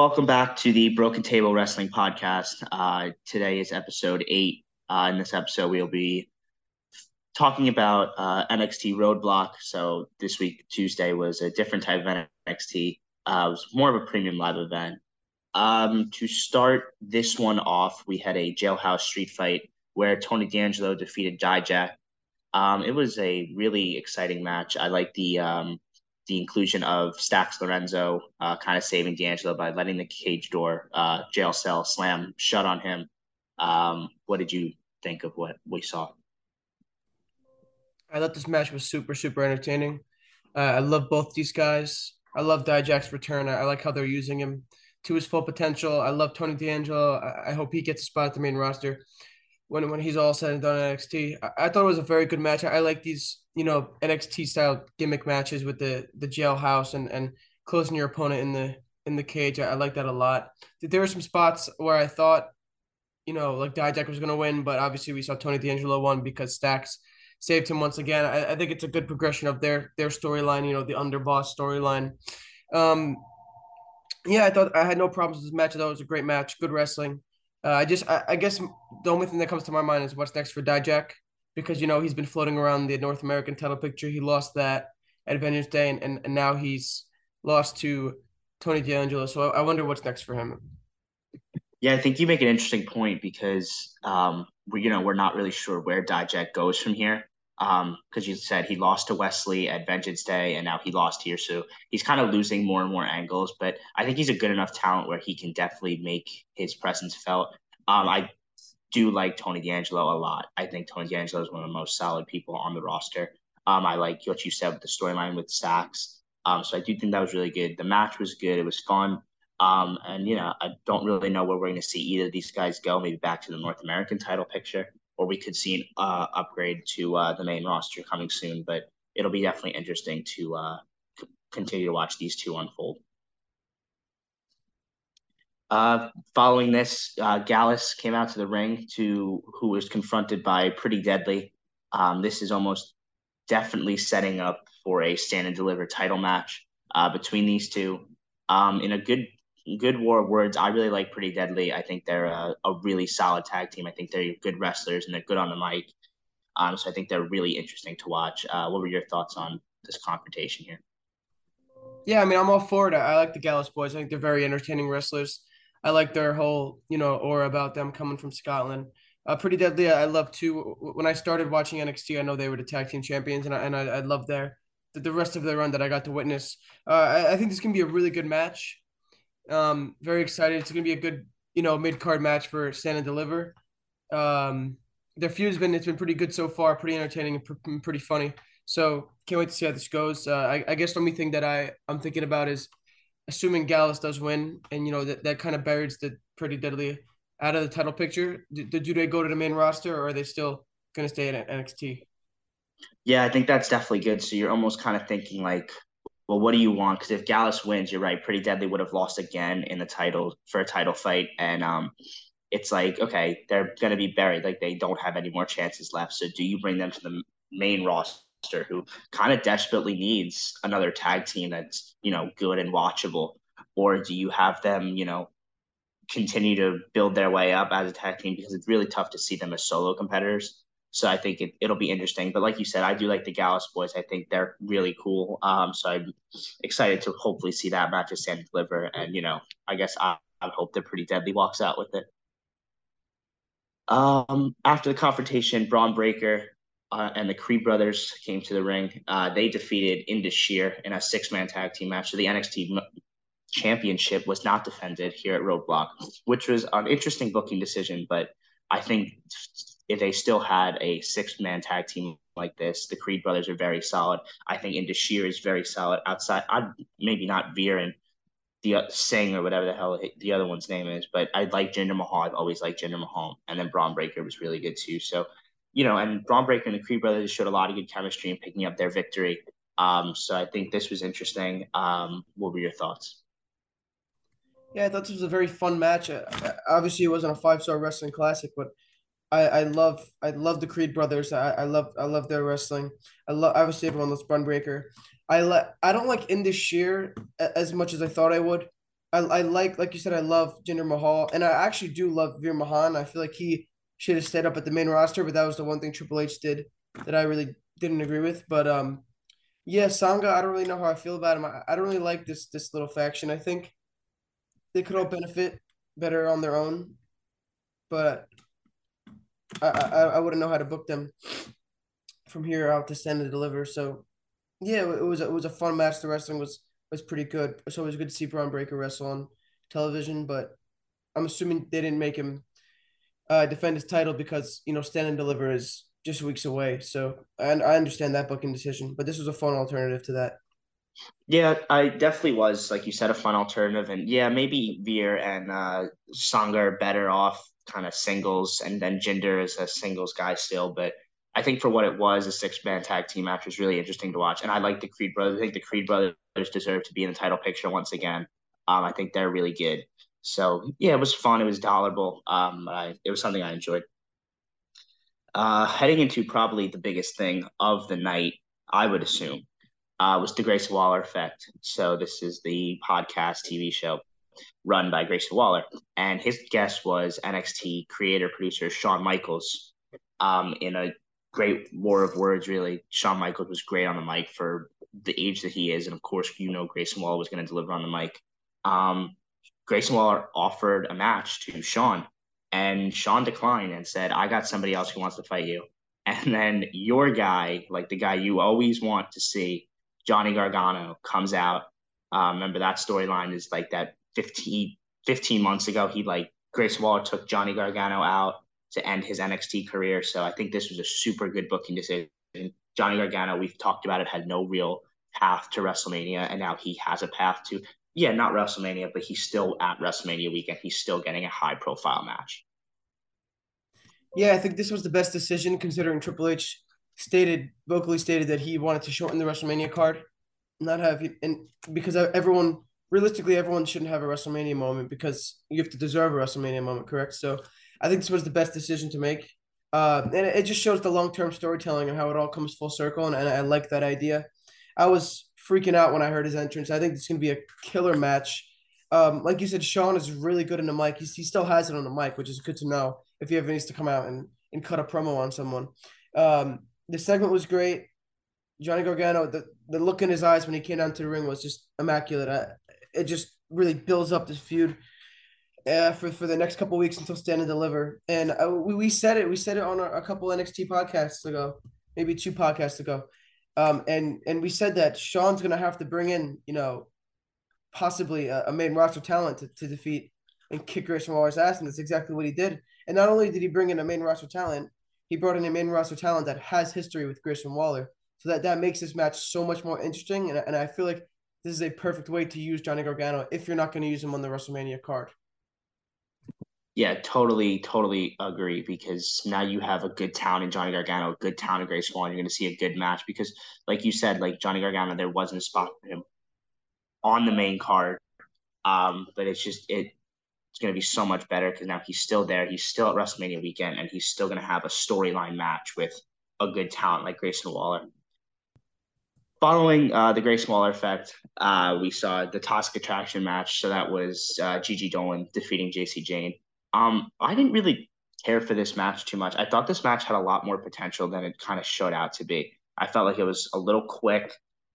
Welcome back to the Broken Table Wrestling Podcast. Uh, today is episode eight. Uh, in this episode, we'll be talking about uh, NXT Roadblock. So this week, Tuesday, was a different type of NXT. Uh, it was more of a premium live event. Um, to start this one off, we had a jailhouse street fight where Tony D'Angelo defeated Dijak. Um, it was a really exciting match. I like the um, the inclusion of Stacks Lorenzo uh, kind of saving D'Angelo by letting the cage door uh, jail cell slam shut on him. Um, what did you think of what we saw? I thought this match was super, super entertaining. Uh, I love both these guys. I love Dijak's return. I, I, like how they're using him to his full potential. I love Tony D'Angelo. I, I hope he gets a spot at the main roster when when he's all said and done NXT. I, I thought it was a very good match. I, I like these you know NXT style gimmick matches with the the jailhouse and and closing your opponent in the in the cage. I, I like that a lot. There were some spots where I thought, you know, like Dijak was to win, but obviously we saw Tony D'Angelo won because Stacks saved him once again. I, I think it's a good progression of their their storyline. You know, the underboss storyline. Um, yeah, I thought I had no problems with this match. It was a great match, good wrestling. Uh, I just, I, I, guess the only thing that comes to my mind is what's next for Dijak because you know he's been floating around the North American title picture. He lost that at Vengeance Day, and, and, and now he's lost to Tony D'Angelo. So I, I wonder what's next for him. Yeah, I think you make an interesting point because um, we, you know, we're not really sure where Dijak goes from here. Um, because you said he lost to Wes Lee at Vengeance Day, and now he lost here, so he's kind of losing more and more angles. But I think he's a good enough talent where he can definitely make his presence felt. Um, I do like Tony D'Angelo a lot. I think Tony D'Angelo is one of the most solid people on the roster. Um, I like what you said with the storyline with Stacks. Um, so I do think that was really good. The match was good. It was fun. Um, and you know, I don't really know where we're going to see either of these guys go. Maybe back to the North American title picture, or we could see an uh, upgrade to uh, the main roster coming soon. But it'll be definitely interesting to uh, c- continue to watch these two unfold. Uh, following this, uh, Gallus came out to the ring to who was confronted by Pretty Deadly. Um, this is almost definitely setting up for a stand and deliver title match uh, between these two. Um, in a good good war of words, I really like Pretty Deadly. I think they're a, a really solid tag team. I think they're good wrestlers and they're good on the mic. Um, so I think they're really interesting to watch. Uh, what were your thoughts on this confrontation here? Yeah, I mean, I'm all for it. I like the Gallus boys. I think they're very entertaining wrestlers. I like their whole, you know, aura about them coming from Scotland. Uh, pretty deadly. I love too. When I started watching NXT, I know they were the tag team champions, and I and I, I love their the, rest of their run that I got to witness. Uh, I, I think this can be a really good match. Um, very excited. It's gonna be a good, you know, mid card match for Stand and Deliver. Um, their feud's been it's been pretty good so far, pretty entertaining and pr- pretty funny. So can't wait to see how this goes. Uh, I, I guess the only thing that I I'm thinking about is assuming Gallus does win, and you know that, that kind of buries the pretty deadly out of the title picture. Do, do they go to the main roster, or are they still going to stay at NXT? Yeah, I think that's definitely good. So you're almost kind of thinking like, well, what do you want? Because if Gallus wins, you're right. Pretty Deadly would have lost again in the title for a title fight, and um, it's like okay, they're going to be buried. Like they don't have any more chances left. So do you bring them to the main roster? who kind of desperately needs another tag team that's you know good and watchable, or do you have them you know continue to build their way up as a tag team because it's really tough to see them as solo competitors. So I think it, it'll be interesting. But like you said, I do like the Gallus boys. I think they're really cool. Um, so I'm excited to hopefully see that match at Stand Deliver. And, you know, I guess I, I hope they're pretty deadly walks out with it. Um, after the confrontation, Bron Breakker uh, and the Creed brothers came to the ring. Uh, they defeated Indus Sher in a six man tag team match. So the NXT championship was not defended here at Roadblock, which was an interesting booking decision. But I think if they still had a six man tag team like this, the Creed brothers are very solid. I think Indus Sher is very solid outside. I maybe not Veer and the uh, Singh or whatever the hell the other one's name is, but I'd like Jinder Mahal. I've always liked Jinder Mahal, and then Bron Breakker was really good too. So you know, and Bron Breakker and the Creed brothers showed a lot of good chemistry in picking up their victory. Um, so I think this was interesting. Um, what were your thoughts? Yeah, I thought this was a very fun match. Uh, obviously, it wasn't a five star wrestling classic, but I, I love I love the Creed brothers. I, I love I love their wrestling. I love obviously everyone loves Bron Breakker. I let I don't like Indus Sher as much as I thought I would. I, I like like you said, I love Jinder Mahal, and I actually do love Veer Mahaan. I feel like he should have stayed up at the main roster, but that was the one thing Triple H did that I really didn't agree with. But um, yeah, Sanga, I don't really know how I feel about him. I, I don't really like this this little faction. I think they could all benefit better on their own, but I I, I wouldn't know how to book them from here out to Stand and Deliver. So yeah, it was it was a fun match. The wrestling was was pretty good. So it was good to see Bron Breakker wrestle on television, but I'm assuming they didn't make him uh, defend his title because you know Stand and Deliver is just weeks away. So and I understand that booking decision, but this was a fun alternative to that. Yeah, I definitely was, like you said, a fun alternative. And yeah, maybe Veer and uh, Sanga are better off kind of singles, and then Jinder is a singles guy still. But I think for what it was, a six man tag team match was really interesting to watch. And I like the Creed brothers. I think the Creed brothers deserve to be in the title picture once again. Um, I think they're really good. So yeah, it was fun. It was tolerable. Um, I, it was something I enjoyed. Uh, heading into probably the biggest thing of the night, I would assume, uh, was the Grayson Waller effect. So this is the podcast TV show run by Grayson Waller, and his guest was NXT creator producer Shawn Michaels. Um, in a great war of words, really, Shawn Michaels was great on the mic for the age that he is, and of course, you know Grayson Waller was going to deliver on the mic. Um, Grayson Waller offered a match to Sean, and Sean declined and said, I got somebody else who wants to fight you. And then your guy, like the guy you always want to see, Johnny Gargano, comes out. Uh, remember that storyline is like that 15, 15 months ago. He like Grayson Waller took Johnny Gargano out to end his NXT career. So I think this was a super good booking decision. Johnny Gargano, we've talked about it, had no real path to WrestleMania, and now he has a path to yeah, not WrestleMania, but he's still at WrestleMania weekend. He's still getting a high profile match. Yeah, I think this was the best decision considering Triple H stated vocally stated that he wanted to shorten the WrestleMania card, not have and because everyone realistically everyone shouldn't have a WrestleMania moment because you have to deserve a WrestleMania moment, correct? So I think this was the best decision to make. Uh, and it just shows the long term storytelling and how it all comes full circle, and, and I like that idea. I was freaking out when I heard his entrance. I think it's going to be a killer match. Um, like you said, Shawn is really good in the mic. He's, he still has it on the mic, which is good to know if he ever needs to come out and, and cut a promo on someone. Um, the segment was great. Johnny Gargano, the, the look in his eyes when he came down to the ring was just immaculate. I, it just really builds up this feud uh, for, for the next couple weeks until Stand and Deliver. And uh, we, we said it. We said it on a, a couple NXT podcasts ago, maybe two podcasts ago. Um, and and we said that Shawn's going to have to bring in, you know, possibly a, a main roster talent to, to defeat and kick Grayson Waller's ass, and that's exactly what he did. And not only did he bring in a main roster talent, he brought in a main roster talent that has history with Grayson Waller, so that that makes this match so much more interesting. And, and I feel like this is a perfect way to use Johnny Gargano if you're not going to use him on the WrestleMania card. Yeah, totally, totally agree because now you have a good talent in Johnny Gargano, a good talent in Grace Wall, and you're going to see a good match because, like you said, like Johnny Gargano, there wasn't a spot for him on the main card. Um, but it's just it it's going to be so much better because now he's still there. He's still at WrestleMania weekend, and he's still going to have a storyline match with a good talent like Grayson Waller. Following uh, the Grayson Waller effect, uh, we saw the Toxic Attraction match. So that was uh, Gigi Dolin defeating Jacy Jayne. Um, I didn't really care for this match too much. I thought this match had a lot more potential than it kind of showed out to be. I felt like it was a little quick,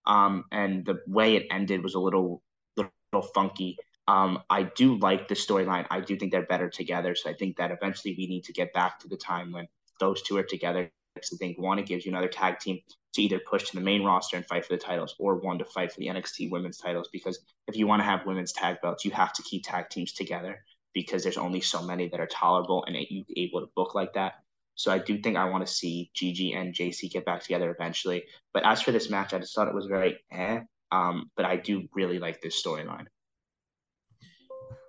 um, and the way it ended was a little little funky. Um, I do like the storyline. I do think they're better together. So I think that eventually we need to get back to the time when those two are together. I think one, it gives you another tag team to either push to the main roster and fight for the titles, or one to fight for the NXT women's titles. Because if you want to have women's tag belts, you have to keep tag teams together because there's only so many that are tolerable and you able to book like that. So I do think I want to see Gigi and Jacy get back together eventually. But as for this match, I just thought it was very eh. Um, but I do really like this storyline.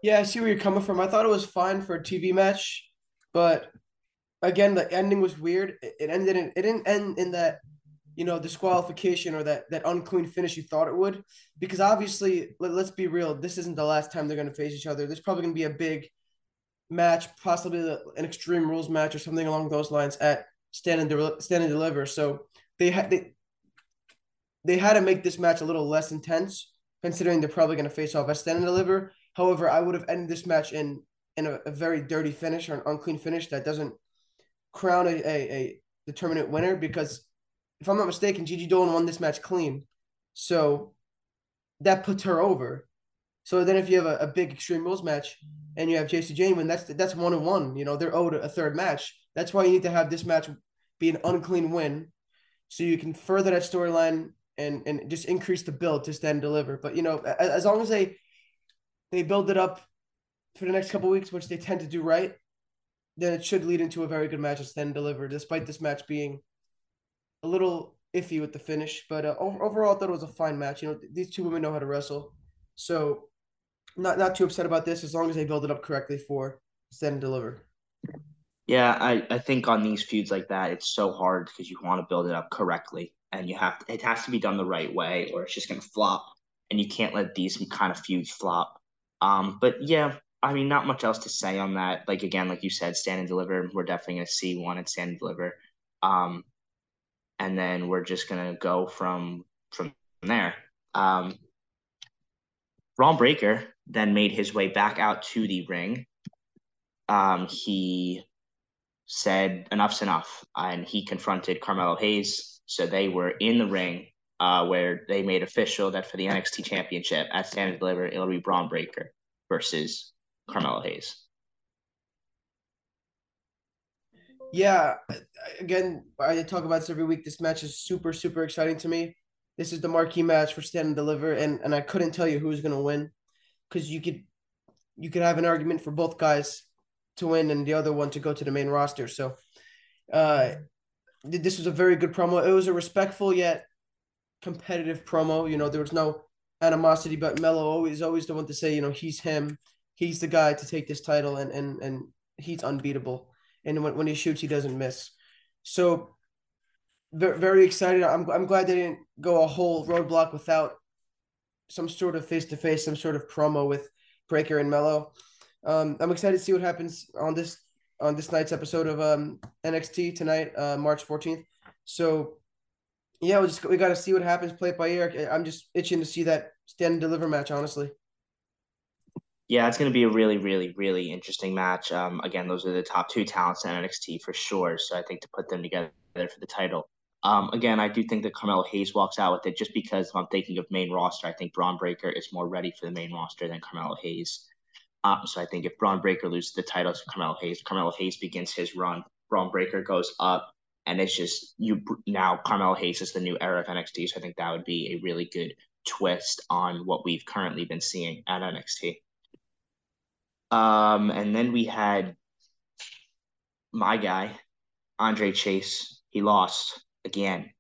Yeah, I see where you're coming from. I thought it was fine for a TV match, but again, the ending was weird. It ended in it didn't end in that you know disqualification or that that unclean finish you thought it would, because obviously, let, us be real. This isn't the last time they're going to face each other. There's probably going to be a big match, possibly an Extreme Rules match or something along those lines at Stand and, De- Stand and Deliver. So they had they they had to make this match a little less intense, considering they're probably going to face off at Stand and Deliver However, I would have ended this match in in a, a very dirty finish or an unclean finish that doesn't crown a, a, a determinate winner because if I'm not mistaken, Gigi Dolin won this match clean. So that puts her over. So then if you have a, a big extreme rules match and you have Jacy Jayne win, that's that's one and one. You know, they're owed a third match. That's why you need to have this match be an unclean win. So you can further that storyline and and just increase the build to and deliver. But you know, as, as long as they they build it up for the next couple weeks, which they tend to do right, then it should lead into a very good match of then and deliver, despite this match being a little iffy with the finish. But uh, overall, I thought it was a fine match. You know, these two women know how to wrestle, so not not too upset about this as long as they build it up correctly for then deliver. Yeah, I, I think on these feuds like that, it's so hard because you want to build it up correctly, and you have to, it has to be done the right way, or it's just gonna flop, and you can't let these kind of feuds flop. Um, but yeah, I mean, not much else to say on that. Like again, like you said, stand and deliver. We're definitely gonna see one and stand and deliver. Um, and then we're just gonna go from from there. Um, Bron Breakker then made his way back out to the ring. Um, he said enough's enough, and he confronted Carmelo Hayes. So they were in the ring, uh, where they made official that for the NXT Championship at Stand and Deliver, it'll be Bron Breakker versus Carmelo Hayes. Yeah, again, I talk about this every week. This match is super, super exciting to me. This is the marquee match for Stand and Deliver, and and I couldn't tell you who's gonna win, because you could you could have an argument for both guys to win and the other one to go to the main roster. So, uh, this was a very good promo. It was a respectful yet competitive promo. You know, there was no animosity, but Melo always always the one to say, you know, he's him, he's the guy to take this title, and and and he's unbeatable. And when, when he shoots, he doesn't miss. So very, excited. I'm I'm glad they didn't go a whole roadblock without some sort of face to face, some sort of promo with Breakker and Melo. Um, I'm excited to see what happens on this on this night's episode of um, NXT tonight, uh, March 14th. So yeah, we just we got to see what happens. Play it by ear. I'm just itching to see that stand and deliver match. Honestly. Yeah, it's going to be a really, really, really interesting match. Um, again, those are the top two talents in NXT for sure. So I think to put them together for the title. Um, again, I do think that Carmelo Hayes walks out with it just because if I'm thinking of main roster. I think Bron Breakker is more ready for the main roster than Carmelo Hayes. Um, so I think if Bron Breakker loses the title to Carmelo Hayes, Carmelo Hayes begins his run. Bron Breakker goes up, and it's just you now. Carmelo Hayes is the new era of NXT. So I think that would be a really good twist on what we've currently been seeing at NXT. Um, and then we had my guy, Andre Chase. He lost again.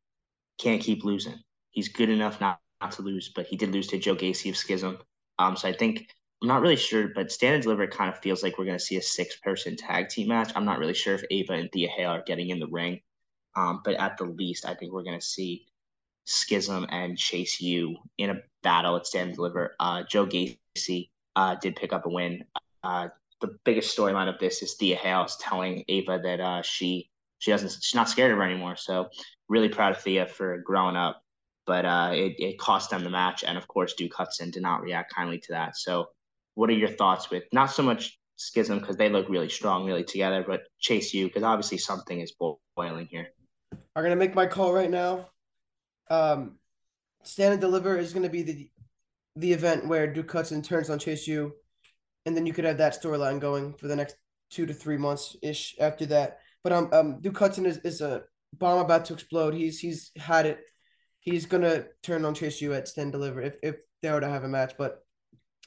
Can't keep losing. He's good enough not, not to lose, but he did lose to Joe Gacy of Schism. Um, so I think I'm not really sure, but Stand and Deliver kind of feels like we're going to see a six person tag team match. I'm not really sure if Ava and Thea Hail are getting in the ring. Um, but at the least, I think we're going to see Schism and Chase U in a battle at Stand and Deliver. Uh, Joe Gacy uh, did pick up a win. Uh, the biggest storyline of this is Thea Hail is telling Ava that uh, she she doesn't she's not scared of her anymore. So really proud of Thea for growing up. But uh, it, it cost them the match, and of course, Duke Hudson did not react kindly to that. So what are your thoughts with not so much Schism because they look really strong, really together, but Chase U because obviously something is boiling here. I'm gonna make my call right now. Um, Stand and Deliver is gonna be the the event where Duke Hudson turns on Chase U, and then you could have that storyline going for the next two to three months ish after that. But um, um, Duke Hudson is, is a bomb about to explode. He's he's had it. He's gonna turn on Chase U at Stand Deliver if if they were to have a match, but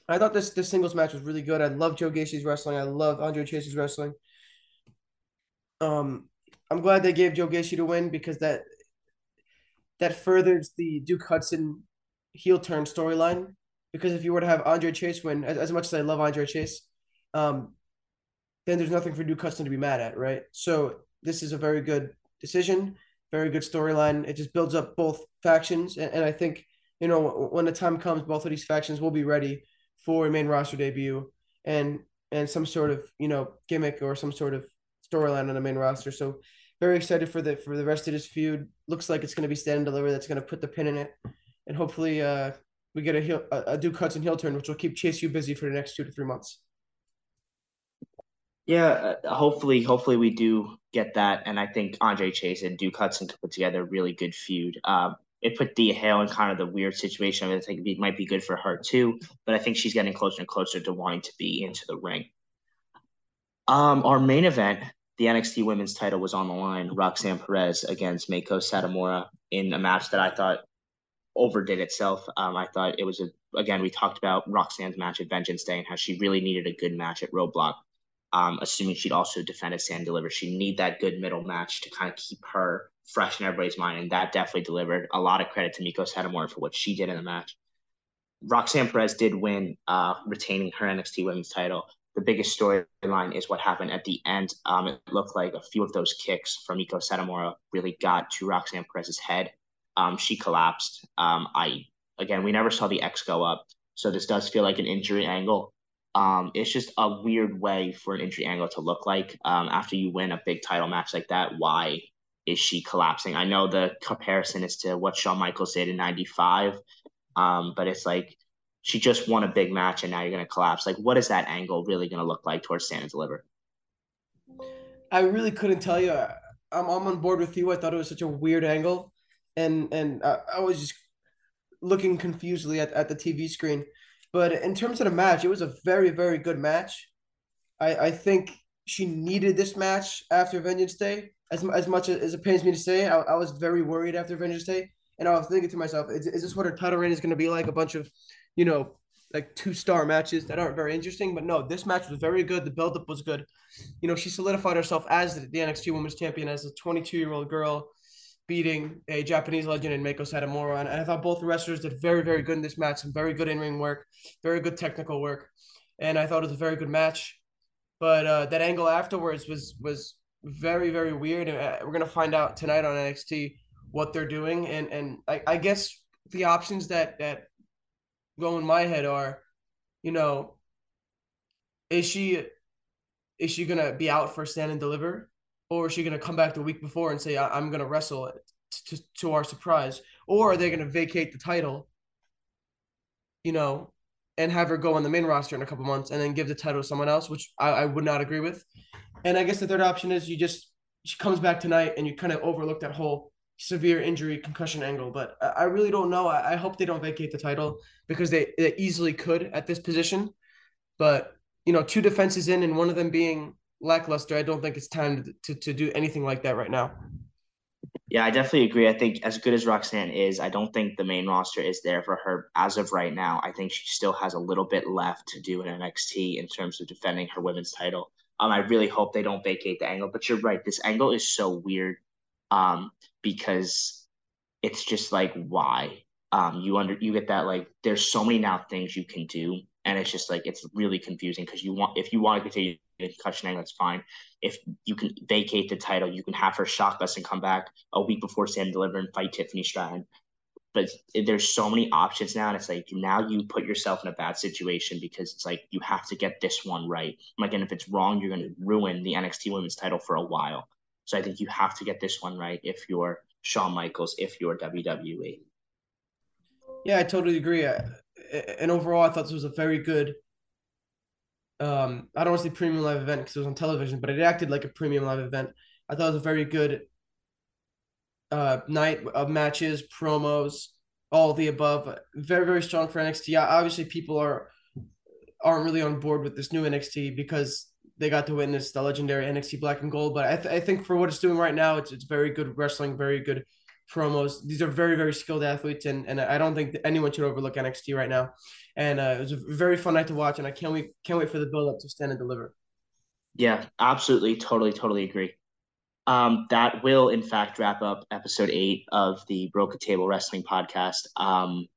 I thought this this singles match was really good. I love Joe Gacy's wrestling. I love Andre Chase's wrestling. Um, I'm glad they gave Joe Gacy to win because that that furthers the Duke Hudson heel turn storyline. Because if you were to have Andre Chase win, as, as much as I love Andre Chase, um, then there's nothing for Duke Hudson to be mad at, right? So this is a very good decision, very good storyline. It just builds up both factions, and, and I think you know when the time comes, both of these factions will be ready for a main roster debut and and some sort of you know gimmick or some sort of storyline on the main roster. So very excited for the for the rest of this feud. Looks like it's going to be stand and deliver. That's going to put the pin in it, and hopefully, uh, we get a heel, a, a Duke Hudson heel turn, which will keep Chase U busy for the next two to three months. Yeah, uh, hopefully, hopefully we do get that, and I think Andre Chase and Duke Hudson could put together a really good feud. Um, it put Thea Hail in kind of the weird situation. I think it might be good for her too, but I think she's getting closer and closer to wanting to be into the ring. Um, our main event, the NXT Women's Title, was on the line. Roxanne Perez against Meiko Satomura in a match that I thought overdid itself. Um, I thought it was a again we talked about Roxanne's match at Vengeance Day and how she really needed a good match at Roadblock. Um, assuming she'd also defend a Stand Deliver, she need that good middle match to kind of keep her fresh in everybody's mind, and that definitely delivered. A lot of credit to Meiko Satomura for what she did in the match. Roxanne Perez did win, uh, retaining her NXT Women's title. The biggest storyline is what happened at the end. Um, it looked like a few of those kicks from Meiko Satomura really got to Roxanne Perez's head. Um, she collapsed. Um, I again, we never saw the X go up, so this does feel like an injury angle. Um, it's just a weird way for an injury angle to look like. Um, after you win a big title match like that, why is she collapsing? I know the comparison is to what Shawn Michaels did in '95, um, but it's like she just won a big match and now you're going to collapse. Like, what is that angle really going to look like towards Stand and Deliver? I really couldn't tell you. I'm, I'm on board with you. I thought it was such a weird angle, and and I, I was just looking confusedly at, at the TV screen. But in terms of the match, it was a very very good match. I I think she needed this match after Vengeance Day as, as much as it pains me to say, I, I was very worried after Vengeance Day. And I was thinking to myself, is, is this what her title reign is going to be like? A bunch of, you know, like two star matches that aren't very interesting. But no, this match was very good. The build up was good. You know, she solidified herself as the, the NXT Women's Champion as a 22 year old girl, beating a Japanese legend in Meiko Satomura. And I thought both wrestlers did very, very good in this match. Some very good in ring work, very good technical work. And I thought it was a very good match. But uh, that angle afterwards was was very very weird and uh, we're gonna find out tonight on NXT what they're doing and and I, I guess the options that that go in my head are you know is she is she gonna be out for stand and deliver or is she gonna come back the week before and say i'm gonna wrestle it to, to our surprise or are they gonna vacate the title you know and have her go on the main roster in a couple months and then give the title to someone else which I, I would not agree with and I guess the third option is you just she comes back tonight and you kind of overlook that whole severe injury concussion angle. But I really don't know. I, hope they don't vacate the title because they, they easily could at this position. But you know, two defenses in and one of them being lackluster, I don't think it's time to, to, do anything like that right now. Yeah, I definitely agree. I think as good as Roxanne is, I don't think the main roster is there for her as of right now. I think she still has a little bit left to do in NXT in terms of defending her women's title. Um, I really hope they don't vacate the angle. But you're right, this angle is so weird, um, because it's just like why? Um, you under you get that like there's so many now things you can do, and it's just like it's really confusing because you want if you want to continue concussion angle, that's fine. If you can vacate the title, you can have her shock us and come back a week before Stand Deliver and fight Tiffany Stratton. But there's so many options now and it's like now you put yourself in a bad situation because it's like you have to get this one right. Like and if it's wrong you're going to ruin the nxt women's title for a while. So i think you have to get this one right if you're Shawn Michaels if you're wwe yeah i totally agree and overall i thought this was a very good um i don't want to say premium live event because it was on television but it acted like a premium live event i thought it was a very good uh, night of matches, promos, all the above. Very very strong for NXT. Obviously, people are aren't really on board with this new NXT because they got to witness the legendary NXT Black and Gold. But I, th- I think for what it's doing right now, it's it's very good wrestling, very good promos. These are very very skilled athletes, and and I don't think anyone should overlook NXT right now. And uh, it was a very fun night to watch, and I can't wait can't wait for the build up to stand and deliver. Yeah, absolutely, totally, totally agree. Um, that will, in fact, wrap up episode eight of the Broken Table Wrestling podcast. Um,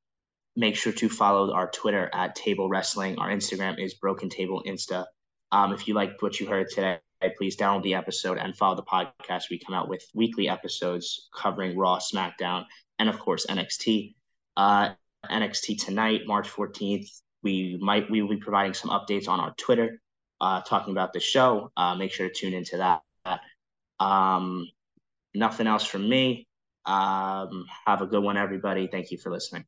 make sure to follow our Twitter at Table Wrestling. Our Instagram is Broken Table Insta. Um, if you liked what you heard today, please download the episode and follow the podcast. We come out with weekly episodes covering Raw, SmackDown, and of course NXT. Uh, NXT tonight, March 14th. We might we will be providing some updates on our Twitter, uh, talking about the show. Uh, make sure to tune into that. Um, nothing else from me. Um, have a good one, everybody. Thank you for listening.